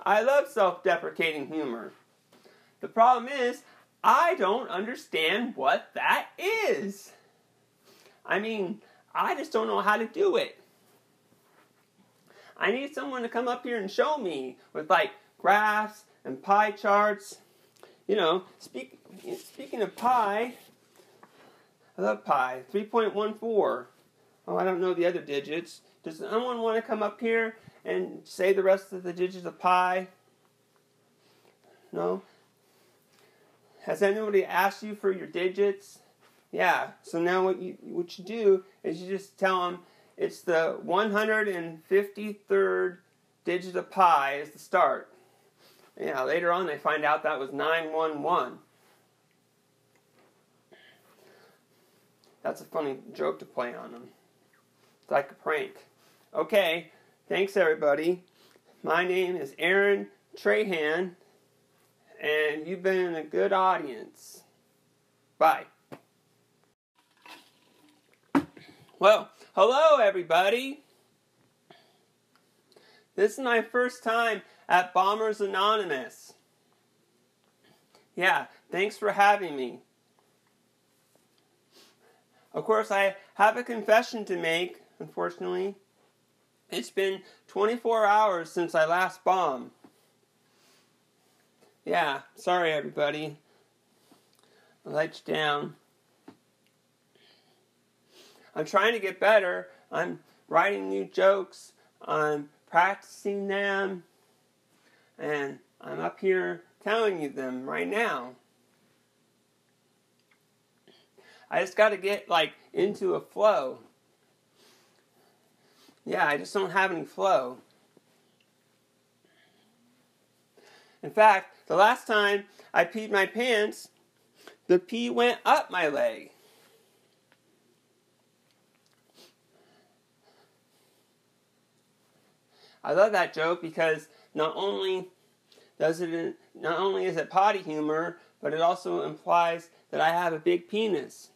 I love self deprecating humor. The problem is, I don't understand what that is. I mean, I just don't know how to do it. I need someone to come up here and show me with like graphs and pie charts. You know, speak, speaking of pi, I love pi, 3.14. Oh, I don't know the other digits. Does anyone want to come up here and say the rest of the digits of pi? No? Has anybody asked you for your digits? Yeah. So now what you what you do is you just tell them it's the 153rd digit of pi is the start. Yeah. Later on, they find out that was 911. That's a funny joke to play on them. It's like a prank. Okay. Thanks, everybody. My name is Aaron Trahan and you've been a good audience. Bye. Well, hello everybody. This is my first time at Bombers Anonymous. Yeah, thanks for having me. Of course, I have a confession to make, unfortunately. It's been 24 hours since I last bombed. Yeah, sorry everybody. let you down. I'm trying to get better. I'm writing new jokes. I'm practicing them. And I'm up here telling you them right now. I just got to get like into a flow. Yeah, I just don't have any flow. In fact, the last time I peed my pants, the pee went up my leg. I love that joke because not only does it not only is it potty humor, but it also implies that I have a big penis.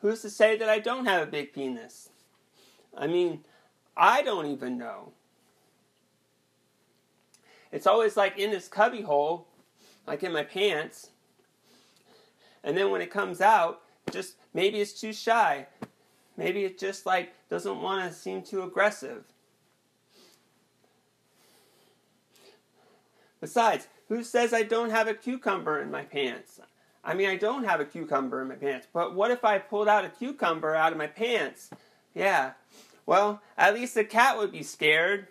Who's to say that I don't have a big penis? I mean, I don't even know. It's always like in this cubby hole, like in my pants. And then when it comes out, just maybe it's too shy. Maybe it just like doesn't want to seem too aggressive. Besides, who says I don't have a cucumber in my pants? I mean, I don't have a cucumber in my pants, but what if I pulled out a cucumber out of my pants? Yeah. Well, at least the cat would be scared.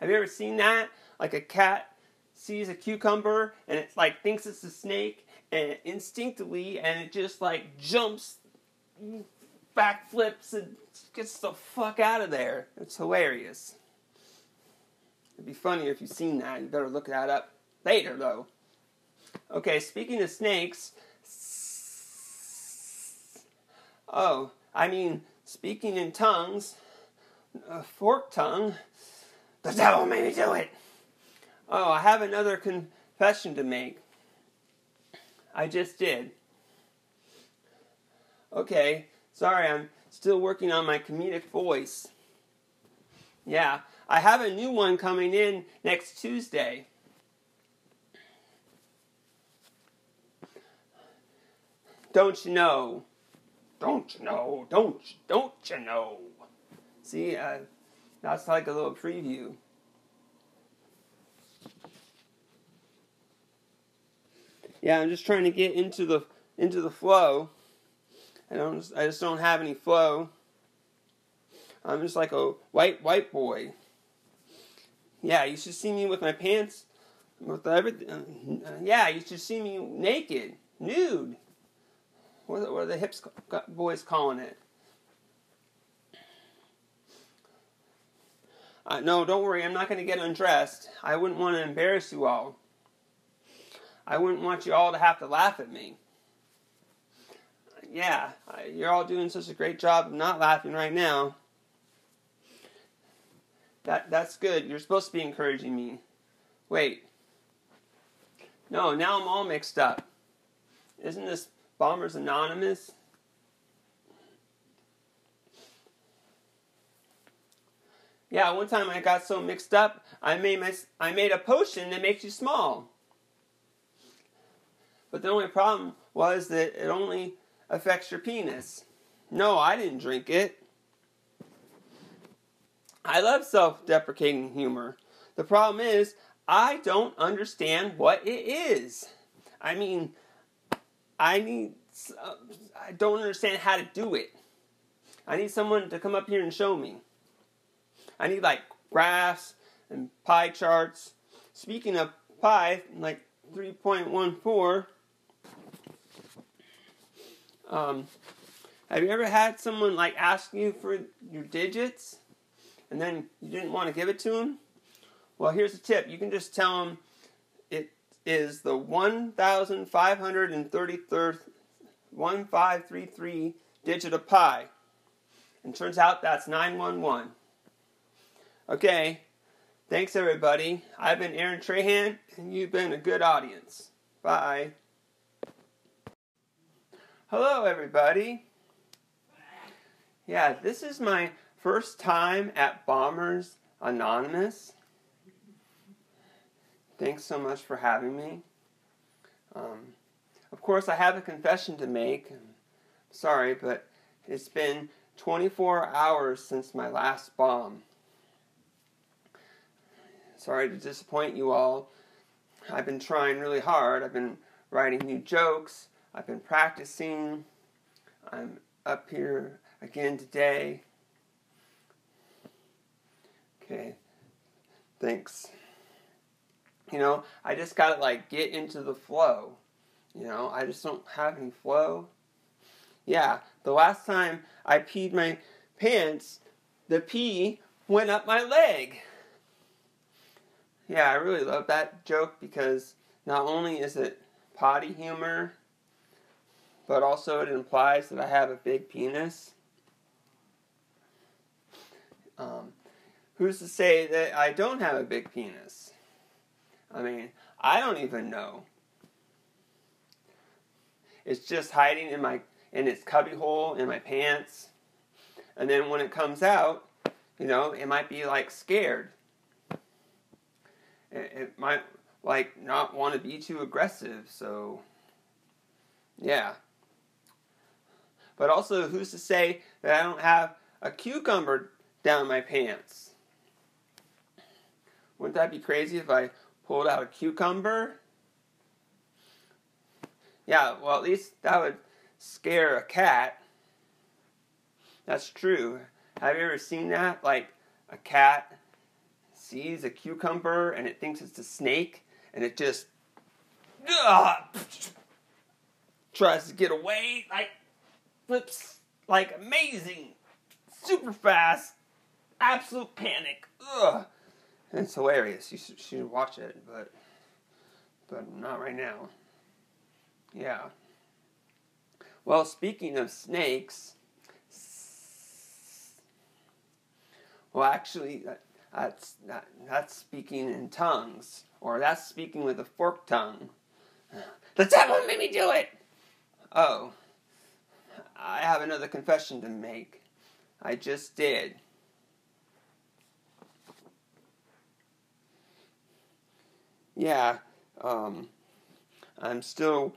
Have you ever seen that? Like a cat sees a cucumber and it's like thinks it's a snake and instinctively and it just like jumps backflips and gets the fuck out of there. It's hilarious. It'd be funnier if you've seen that. You better look that up later though. Okay, speaking of snakes. Oh, I mean, speaking in tongues, a fork tongue. The devil made me do it. Oh, I have another confession to make. I just did. Okay, sorry, I'm still working on my comedic voice. Yeah, I have a new one coming in next Tuesday. Don't you know? Don't you know? Don't don't you know? See, uh, that's like a little preview. Yeah, I'm just trying to get into the into the flow. I don't. I just don't have any flow. I'm just like a white white boy. Yeah, you should see me with my pants, with everything. Uh, yeah, you should see me naked, nude. What are, the hips boys calling it? Uh, no, don't worry, I'm not going to get undressed. I wouldn't want to embarrass you all. I wouldn't want you all to have to laugh at me. Yeah, you're all doing such a great job of not laughing right now. That that's good. You're supposed to be encouraging me. Wait. No, now I'm all mixed up. Isn't this Bombers Anonymous. Yeah, one time I got so mixed up, I made my, I made a potion that makes you small. But the only problem was that it only affects your penis. No, I didn't drink it. I love self deprecating humor. The problem is, I don't understand what it is. I mean, I need, uh, I don't understand how to do it. I need someone to come up here and show me. I need like graphs and pie charts. Speaking of pie, like 3.14, um, have you ever had someone like ask you for your digits and then you didn't want to give it to them? Well, here's a tip. You can just tell them it is the 1533rd 1533 digit of pi. And turns out that's 911. Okay, thanks everybody. I've been Aaron Trahan, and you've been a good audience. Bye. Hello, everybody. Yeah, this is my first time at Bombers Anonymous. Thanks so much for having me. Um, of course, I have a confession to make. sorry, but it's been 24 hours since my last bomb. sorry to disappoint you all. I've been trying really hard. I've been writing new jokes. I've been practicing. I'm up here again today. Okay. Thanks. You know, I just gotta like get into the flow. You know, I just don't have any flow. Yeah, the last time I peed my pants, the pee went up my leg. Yeah, I really love that joke because not only is it potty humor, but also it implies that I have a big penis. Um, who's to say that I don't have a big penis? I mean, I don't even know. It's just hiding in my in its cubby hole in my pants. And then when it comes out, you know, it might be like scared. It, it might like not want to be too aggressive, so yeah. But also, who's to say that I don't have a cucumber down my pants? Wouldn't that be crazy if I pulled out a cucumber? Yeah, well, at least that would scare a cat. That's true. Have you ever seen that? Like a cat sees a cucumber and it thinks it's a snake and it just tries to get away, like flips like amazing, super fast, absolute panic. Ugh. It's hilarious. You should, should watch it, but but not right now. Yeah. Well, speaking of snakes, well, actually, that's that, that's speaking in tongues, or that's speaking with a forked tongue. The devil made me do it. Oh, I have another confession to make. I just did. Yeah, um, I'm still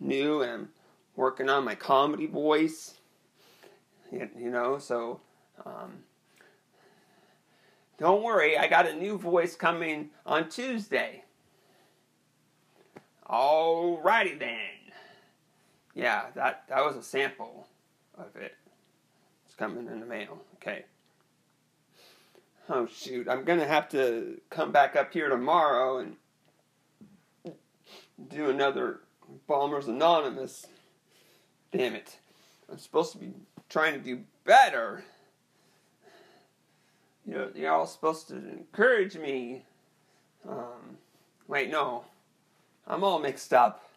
new and working on my comedy voice. You, you know, so um, don't worry, I got a new voice coming on Tuesday. Alrighty then. Yeah, that, that was a sample of it. It's coming in the mail. Okay. Oh shoot, I'm gonna have to come back up here tomorrow and do another Bombers Anonymous. Damn it. I'm supposed to be trying to do better. You know, you're all supposed to encourage me. Um, wait, no. I'm all mixed up.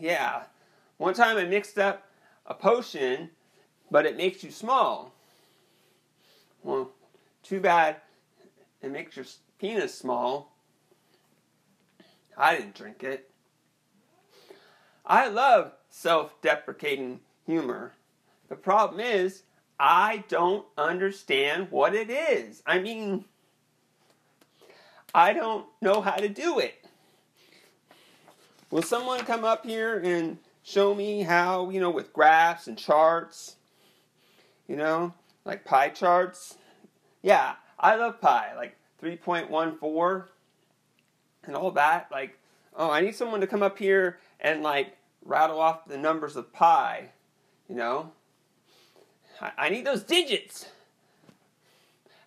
Yeah. One time I mixed up a potion, but it makes you small. Well, too bad it makes your penis small. I didn't drink it. I love self deprecating humor. The problem is, I don't understand what it is. I mean, I don't know how to do it. Will someone come up here and show me how, you know, with graphs and charts, you know, like pie charts? Yeah, I love pie, like 3.14 and all that. Like, oh, I need someone to come up here and like rattle off the numbers of pi, you know? I, I need those digits.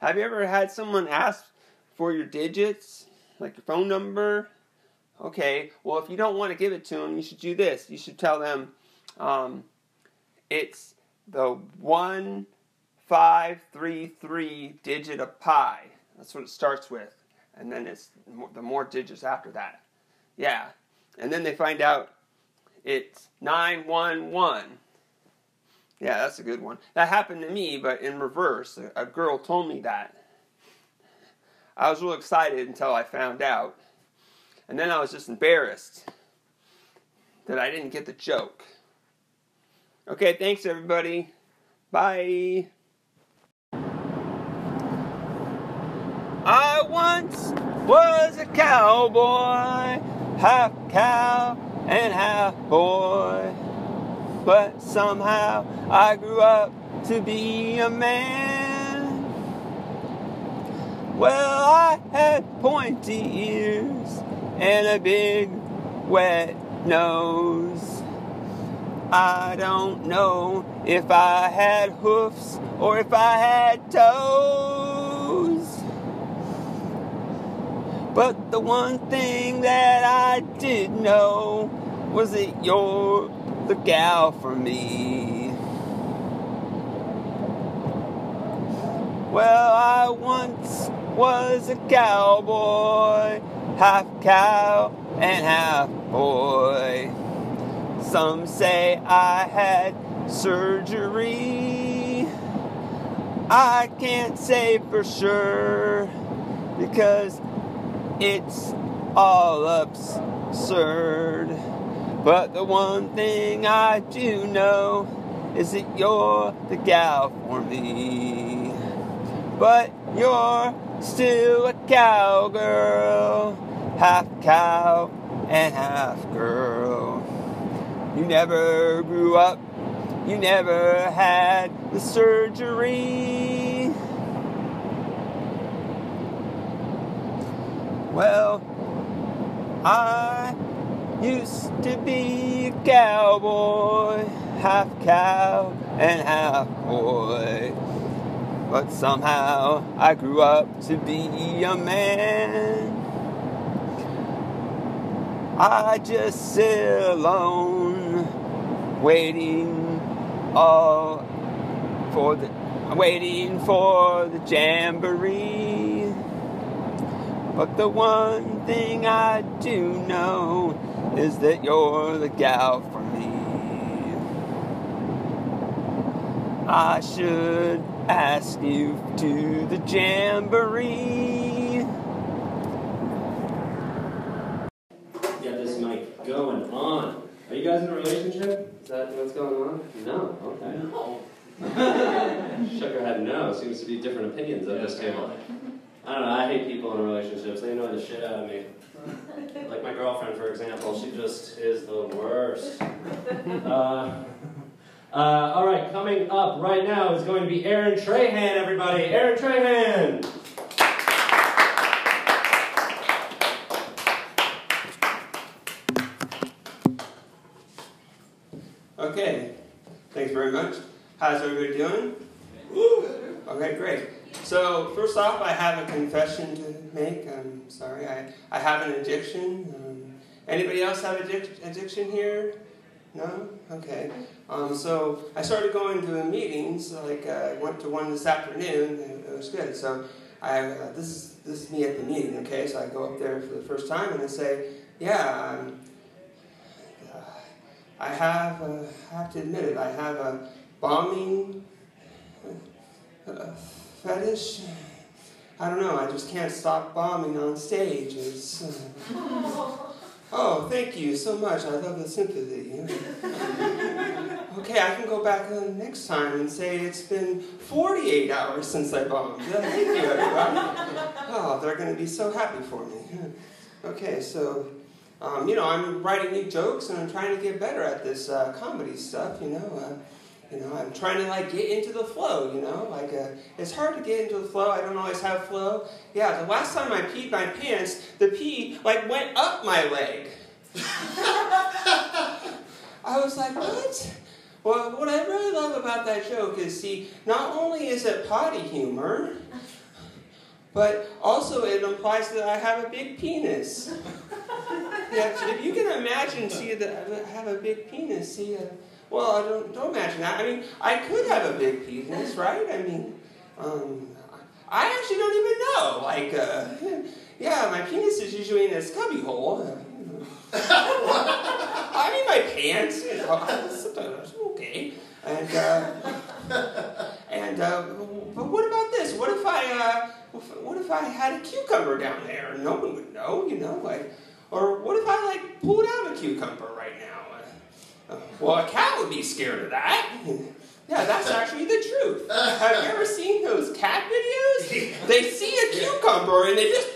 Have you ever had someone ask for your digits, like your phone number? Okay, well, if you don't want to give it to them, you should do this. You should tell them um, it's the one five three three digit of pi. That's what it starts with, and then it's the more digits after that. Yeah, and then they find out it's 911. Yeah, that's a good one. That happened to me, but in reverse. A, girl told me that. I was real excited until I found out. And then I was just embarrassed that I didn't get the joke. Okay, thanks everybody. Bye. I once was a cowboy, half cow and half boy. But somehow I grew up to be a man. Well, I had pointy ears and a big wet nose. I don't know if I had hoofs or if I had toes. But the one thing that I did know was that you're the gal for me. Well, I once was a cowboy, half cow and half boy. Some say I had surgery. I can't say for sure because it's all absurd. But the one thing I do know is that you're the gal for me. But you're still a cowgirl, half cow and half girl. You never grew up, you never had the surgery. Well, I used to be a cowboy, half cow and half boy. But somehow I grew up to be a man. I just sit alone, waiting all for the waiting for the jamboree. But the one thing I do know is that you're the gal for me. I should ask you to the jamboree. Get this mic going on. Are you guys in a relationship? Is that what's going on? No. Okay. No. Shook her head no. Seems to be different opinions at this table. I don't know. I hate people in relationships. They annoy the shit out of me. Like my girlfriend, for example. She just is the worst. Uh, uh, all right, coming up right now is going to be Aaron Trahan, everybody. Aaron Trahan! Okay, thanks very much. How's everybody doing? Woo. Okay, great. So first off, I have a confession to make. I'm sorry, I, I have an addiction. Um, anybody else have addic- addiction here? No? Okay. Um, so I started going to meetings. Like uh, I went to one this afternoon. And it was good. So I uh, this is this is me at the meeting. Okay. So I go up there for the first time and I say, yeah. Um, uh, I have, uh, I have to admit it, I have a bombing uh, fetish. I don't know, I just can't stop bombing on stage. It's, oh, thank you so much. I love the sympathy. okay, I can go back next time and say it's been 48 hours since I bombed. Uh, thank you, everybody. Oh, they're going to be so happy for me. Okay, so um, you know, I'm writing new jokes and I'm trying to get better at this uh, comedy stuff. You know, uh, you know, I'm trying to like get into the flow. You know, like uh, it's hard to get into the flow. I don't always have flow. Yeah, the last time I peed my pants, the pee like went up my leg. I was like, what? Well, what I really love about that joke is, see, not only is it potty humor, but also it implies that I have a big penis. Yeah, if you can imagine, see, that I have a big penis, see, uh, well, I don't, don't imagine that. I mean, I could have a big penis, right? I mean, um, I actually don't even know. Like, uh, yeah, my penis is usually in this cubby hole. I mean, my pants, you know, sometimes, okay. And, uh, and, uh, but what about this? What if I, uh, what if I had a cucumber down there? No one would know, you know, like, or what if I like pulled out a cucumber right now? Well, a cat would be scared of that. Yeah, that's actually the truth. Have you ever seen those cat videos? They see a cucumber and they just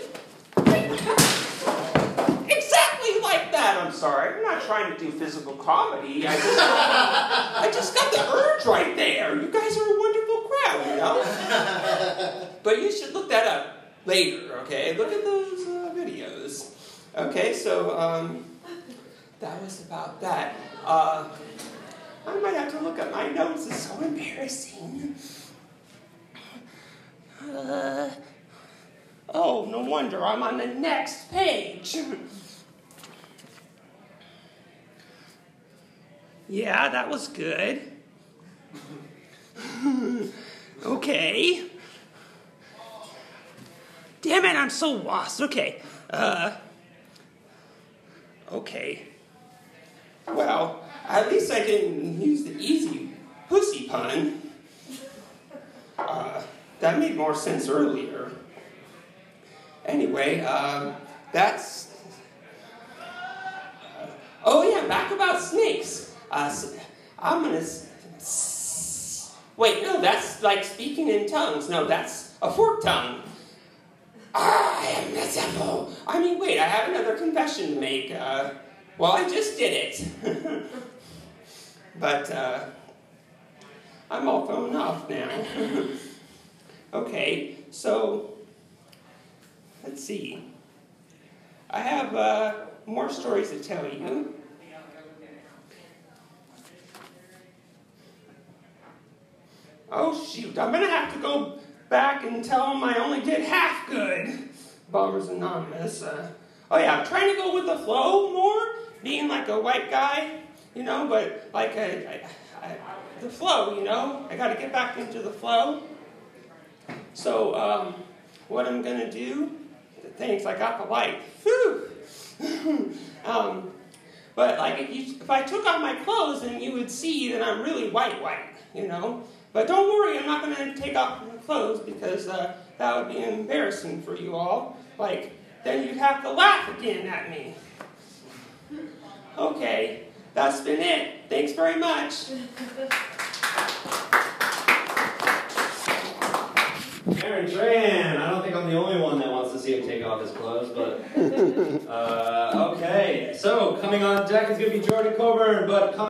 exactly like that. I'm sorry, I'm not trying to do physical comedy. I just, I just got the urge right there. You guys are a wonderful crowd, you know. But you should look that up. later, okay? Look at those uh, videos. Okay, so um, that was about that. Uh, I might have to look at my notes. It's so embarrassing. Uh, oh, no wonder I'm on the next page. yeah, that was good. okay. Damn it, I'm so lost. Okay. Uh. Okay. Well, at least I can use the easy pussy pun. Uh, that made more sense earlier. Anyway, um, that's. Uh, oh, yeah, back about snakes. Uh, I'm gonna. Wait, no, that's like speaking in tongues. No, that's a forked tongue. I am devil. I mean, wait, I have another confession to make. Well, I just did it. but uh, I'm all thrown off now. okay, so let's see. I have uh, more stories to tell you. Oh, shoot, I'm going to have to go back and tell them I only did half good. Bombers Anonymous. Uh, oh yeah, I'm trying to go with the flow more, being like a white guy, you know, but like the flow, you know. I got to get back into the flow. So um, what I'm gonna do? Thanks, I got the light. Whew. um, but like if, you, if I took off my clothes, then you would see that I'm really white, white, you know. But don't worry, I'm not going to take off my clothes because uh, that would be embarrassing for you all. Like, then you'd have to laugh again at me. Okay, that's been it. Thanks very much. Aaron Trahan, I don't think I'm the only one that wants to see him take off his clothes, but uh, okay. So coming on deck is going to be Jordan Coburn, but.